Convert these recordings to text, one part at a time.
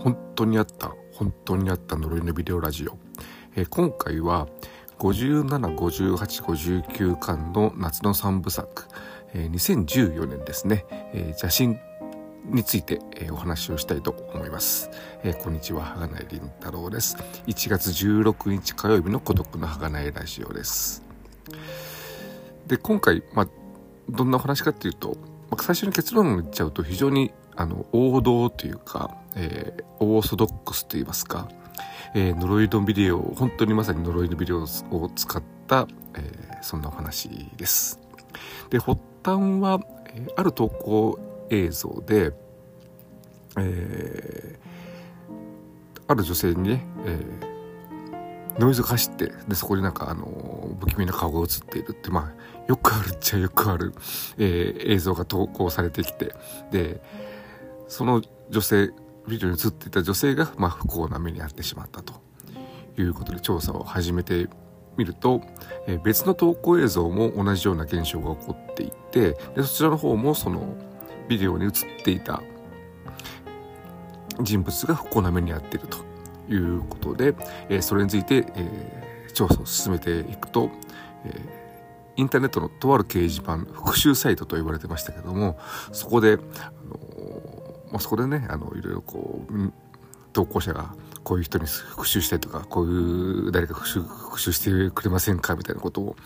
本当にあった本当にあった呪いのビデオラジオ、えー、今回は575859巻の夏の三部作、えー、2014年ですね、えー、邪神について、えー、お話をしたいと思います、えー、こんにちははがないりんたろうです。1月16日火曜日の孤独のはがないラジオです。で今回、まあ、どんなお話かっていうと、まあ、最初に結論を言っちゃうと非常にあの王道というか、えー、オーソドックスといいますか、えー、呪いのビデオ本当にまさに呪いのビデオを使った、えー、そんなお話です。で発端は、え、ある投稿映像で、え、ある女性にね、え、ノイズが走ってでそこになんかあの不気味な顔が映っているってまあよくあるっちゃよくある、えー、映像が投稿されてきてでその女性ビデオに映っていた女性が、まあ、不幸な目に遭ってしまったと。いうことで調査を始めてみると、えー、別の投稿映像も同じような現象が起こっていてでそちらの方もそのビデオに映っていた人物が不幸な目に遭っているということで、えー、それについて、えー、調査を進めていくと、えーインターネットのとある掲示板復習サイトと言われてましたけどもそこで、あのまあ、そこでねあのいろいろこう投稿者がこういう人に復習したいとかこういう誰か復習復習してくれませんかみたいなことを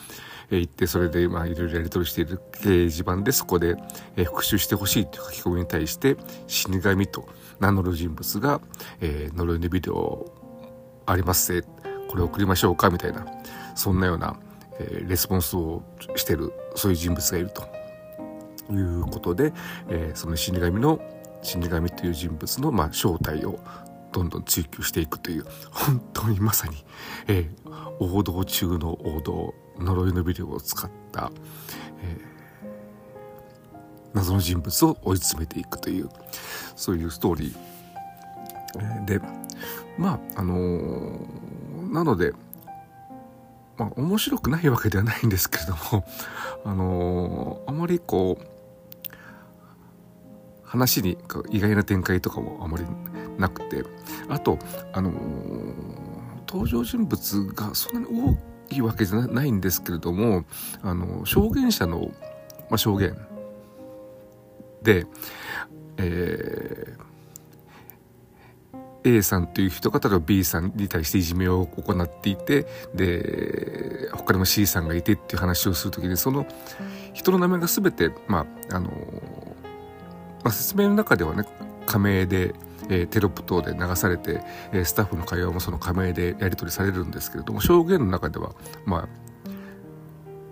言ってそれでまあいろいろやり取りしている掲示板でそこで復習してほしいという書き込みに対して死神と名乗る人物が、えー、呪いのビデオありますぜこれ送りましょうかみたいなそんなような、えー、レスポンスをしてるそういう人物がいると。いうことで、えー、その死神の死神という人物の、まあ、正体をどんどん追求していくという本当にまさに、えー、王道中の王道呪いのビデオを使った、えー、謎の人物を追い詰めていくというそういうストーリー。でまああのー、なのでまあ面白くないわけではないんですけれどもあのー、あまりこう話に意外な展開とかもあまりなくて。あとあのー、登場人物がそんなに多いわけじゃないんですけれどもあの証言者の、まあ、証言。で、えー、A さんという人方が B さんに対していじめを行っていてで他にも C さんがいてっていう話をする時にその人の名前が全てまああのまあ、説明の中ではね仮名で、えー、テロップ等で流されて、えー、スタッフの会話もその仮名でやり取りされるんですけれども証言の中ではまあ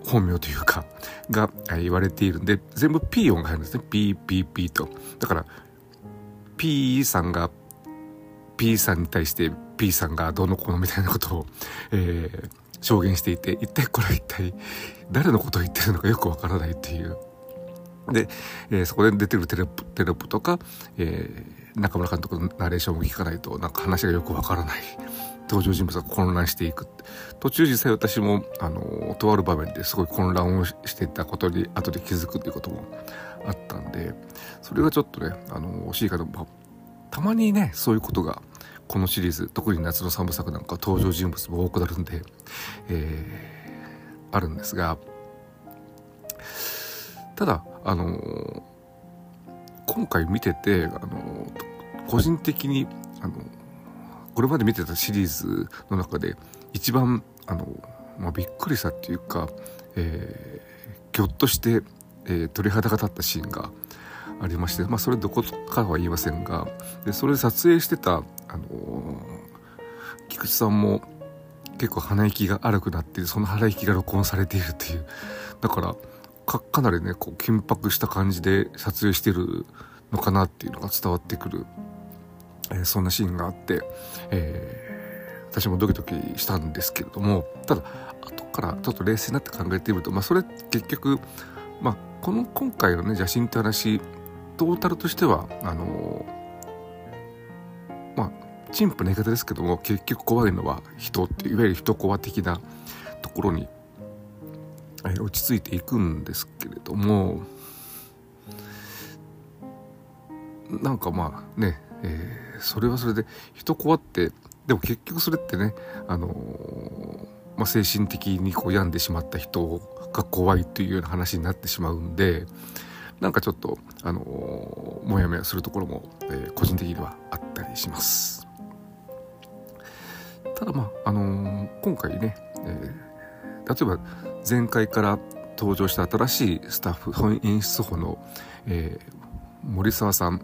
本名というかが言われているんで全部 P 音が入るんですね。PPP と。だから P さんが P さんに対して P さんがどのこうのみたいなことを、えー、証言していて一体これは一体誰のことを言ってるのかよくわからないっていう。で、えー、そこで出てるテロップテロップとか、えー、中村監督のナレーションも聞かないとなんか話がよくわからない。登場人物が混乱していく。途中実際私もあのとある場面ですごい混乱をしてたことに後で気づくということもあったんでそれがちょっとねあの惜しいかと、たまにねそういうことがこのシリーズ特に夏の三部作なんか登場人物も多くなるんで、えー、あるんですがただあの今回見てて、あの個人的に、あのこれまで見てたシリーズの中で一番、あのまあ、びっくりしたっていうか、えー、ぎょっとして、えー、鳥肌が立ったシーンがありまして、まあ、それどこかは言いませんがでそれで撮影してた、あの菊池さんも結構鼻息が荒くなってその鼻息が録音されているっていう。だからかかなりねこう緊迫した感じで撮影してるのかなっていうのが伝わってくる、えー、そんなシーンがあって、えー、私もドキドキしたんですけれどもただ後からちょっと冷静になって考えてみると、まあ、それ結局、まあ、この今回のね邪神って話トータルとしてはあのー、まあ陳腐な言い方ですけども結局怖いのは人っていわゆる人コア的なところに落ち着いていくんですけれどもなんかまあね、えー、それはそれで人怖ってでも結局それってねあのー、まあ、精神的にこう病んでしまった人が怖いというような話になってしまうんでなんかちょっとあのー、もやもやするところも、え、個人的にはあったりします。ただまああの今回ね、え例えば前回から登場した新しいスタッフ演出補の、え森沢さん、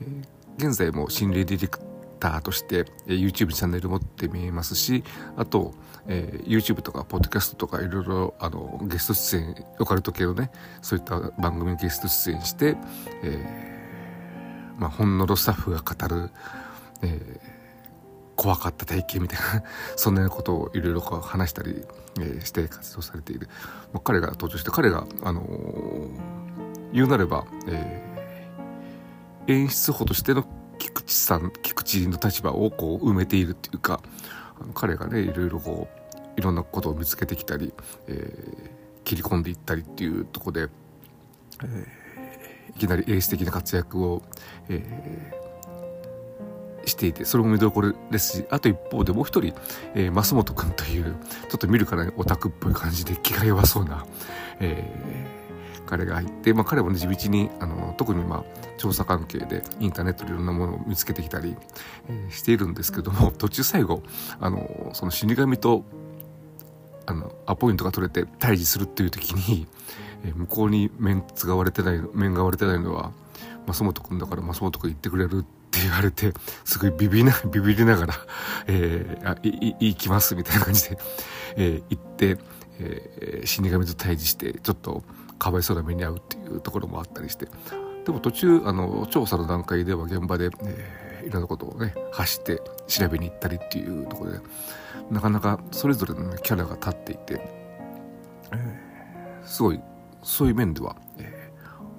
え現在も心霊ディレクターとして、え YouTube チャンネル持って見えますしあと、えー、YouTube とかポッドキャストとかいろいろあのゲスト出演オカルト系のねそういった番組ゲスト出演して、えー、まあ、ほんのろスタッフが語る、えー、怖かった体験みたいな そんなことをいろいろ話したり、えー、して活動されている、まあ、彼が登場して彼が、あの言うなれば、え演出補としての菊池さん菊池の立場をこう埋めているっていうかあの彼がねいろいろこういろんなことを見つけてきたり、えー、切り込んでいったりっていうとこで、えー、いきなりエース的な活躍を、えー、ていてそれも見どころですしあと一方でもう一人、えー、増本君というちょっと見るからにオタクっぽい感じで気が弱そうな、えー彼が入って、まあ、彼もね地道にあの特にまあ調査関係でインターネットでいろんなものを見つけてきたり、えー、しているんですけども途中最後あのその死神とあのアポイントが取れて対峙するっていう時に、えー、向こうにメンツが割れてない面が割れてないのは増本君だから増本君言ってくれるってって言われてすごいビビな ビビりながら、えー、あい行きますみたいな感じで、えー、行って、えー、死神と対峙してちょっとかわいそうな目に遭うっていうところもあったりして。でも途中あの調査の段階では現場で、えー、いろんなことをね走って調べに行ったりっていうところでなかなかそれぞれの、キャラが立っていて、えー、すごいそういう面では、え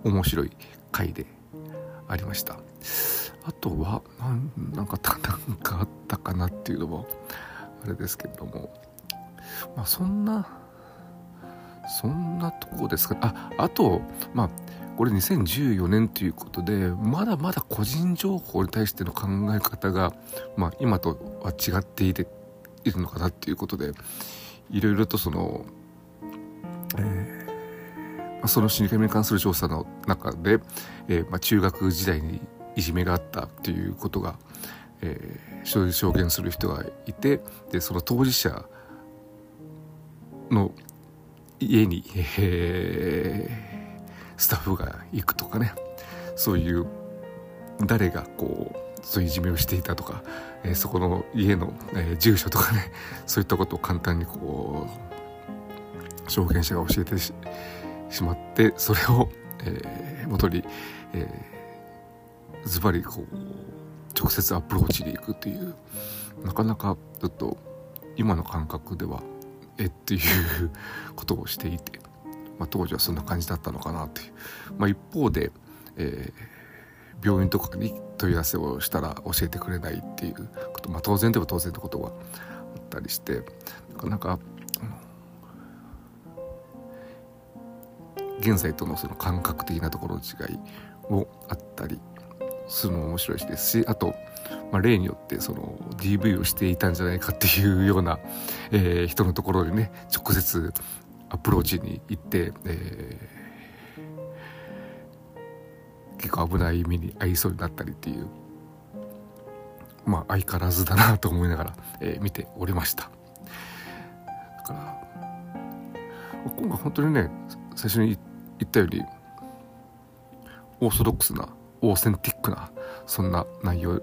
ー、面白い回でありました。あとはなんかなんかあったかなっていうのもあれですけれども。まあそんなそんなとこですかああとまあこれ2014年ということでまだまだ個人情報に対しての考え方が、まあ、今とは違っていているのかなっていうことでいろいろとその、えー、その死神に関する調査の中で、えーまあ、中学時代にいじめがあったっていうことが、えー、証言する人がいてでその当事者の家に、えー、スタッフが行くとかねそういう誰がこうそういういじめをしていたとか、えー、そこの家の、えー、住所とかねそういったことを簡単にこう証言者が教えてしまってそれを、えー、元に、えー、ズバリこう直接アプローチに行くっていうなかなかちょっと今の感覚ではえっ？ていうことをしていて、まあ、当時はそんな感じだったのかなという、まあ、一方で、えー、病院とかに問い合わせをしたら教えてくれないっていうこと、まあ、当然でも当然のことがあったりしてなかなか現在とのその感覚的なところの違いもあったりするのも面白いしですしあとまあ、例によってその DV をしていたんじゃないかっていうような、えー、人のところにね直接アプローチに行って、えー、結構危ない目に遭いそうになったりっていうまあ相変わらずだなと思いながら、えー、見ておりました。だから今回本当にね最初に言ったよりオーソドックスなオーセンティックなそんな内容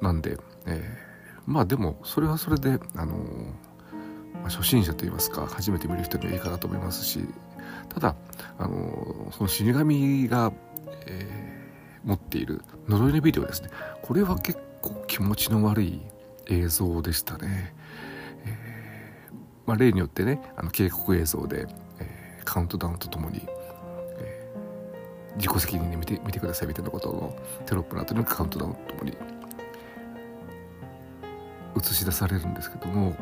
なんで、えー、まあでもそれはそれで、あのまあ、初心者といいますか初めて見る人にはいいかなと思いますしただ、あのその死神が、え、持っている呪いのビデオですね。これは結構気持ちの悪い映像でしたね、えー、まあ、例によってねあの警告映像で、えー、カウントダウンとともに自己責任で見て見てくださいみたいなことのテロップの後にカウントダウンともに映し出されるんですけども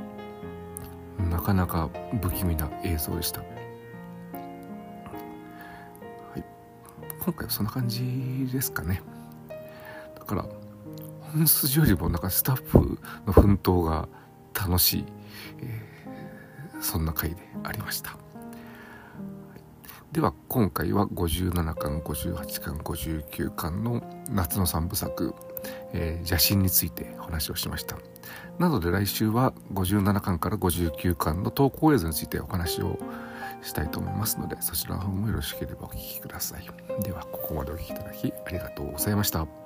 なかなか不気味な映像でした、はい、今回はそんな感じですかね。だから本筋よりもなんかスタッフの奮闘が楽しい、えー、そんな回でありました。では今回は57巻58巻59巻の夏の3部作、えー、邪神についてお話をしました。なので来週は57巻から59巻の投稿映像についてお話をしたいと思いますのでそちらの方もよろしければお聴きください。ではここまでお聴きいただきありがとうございました。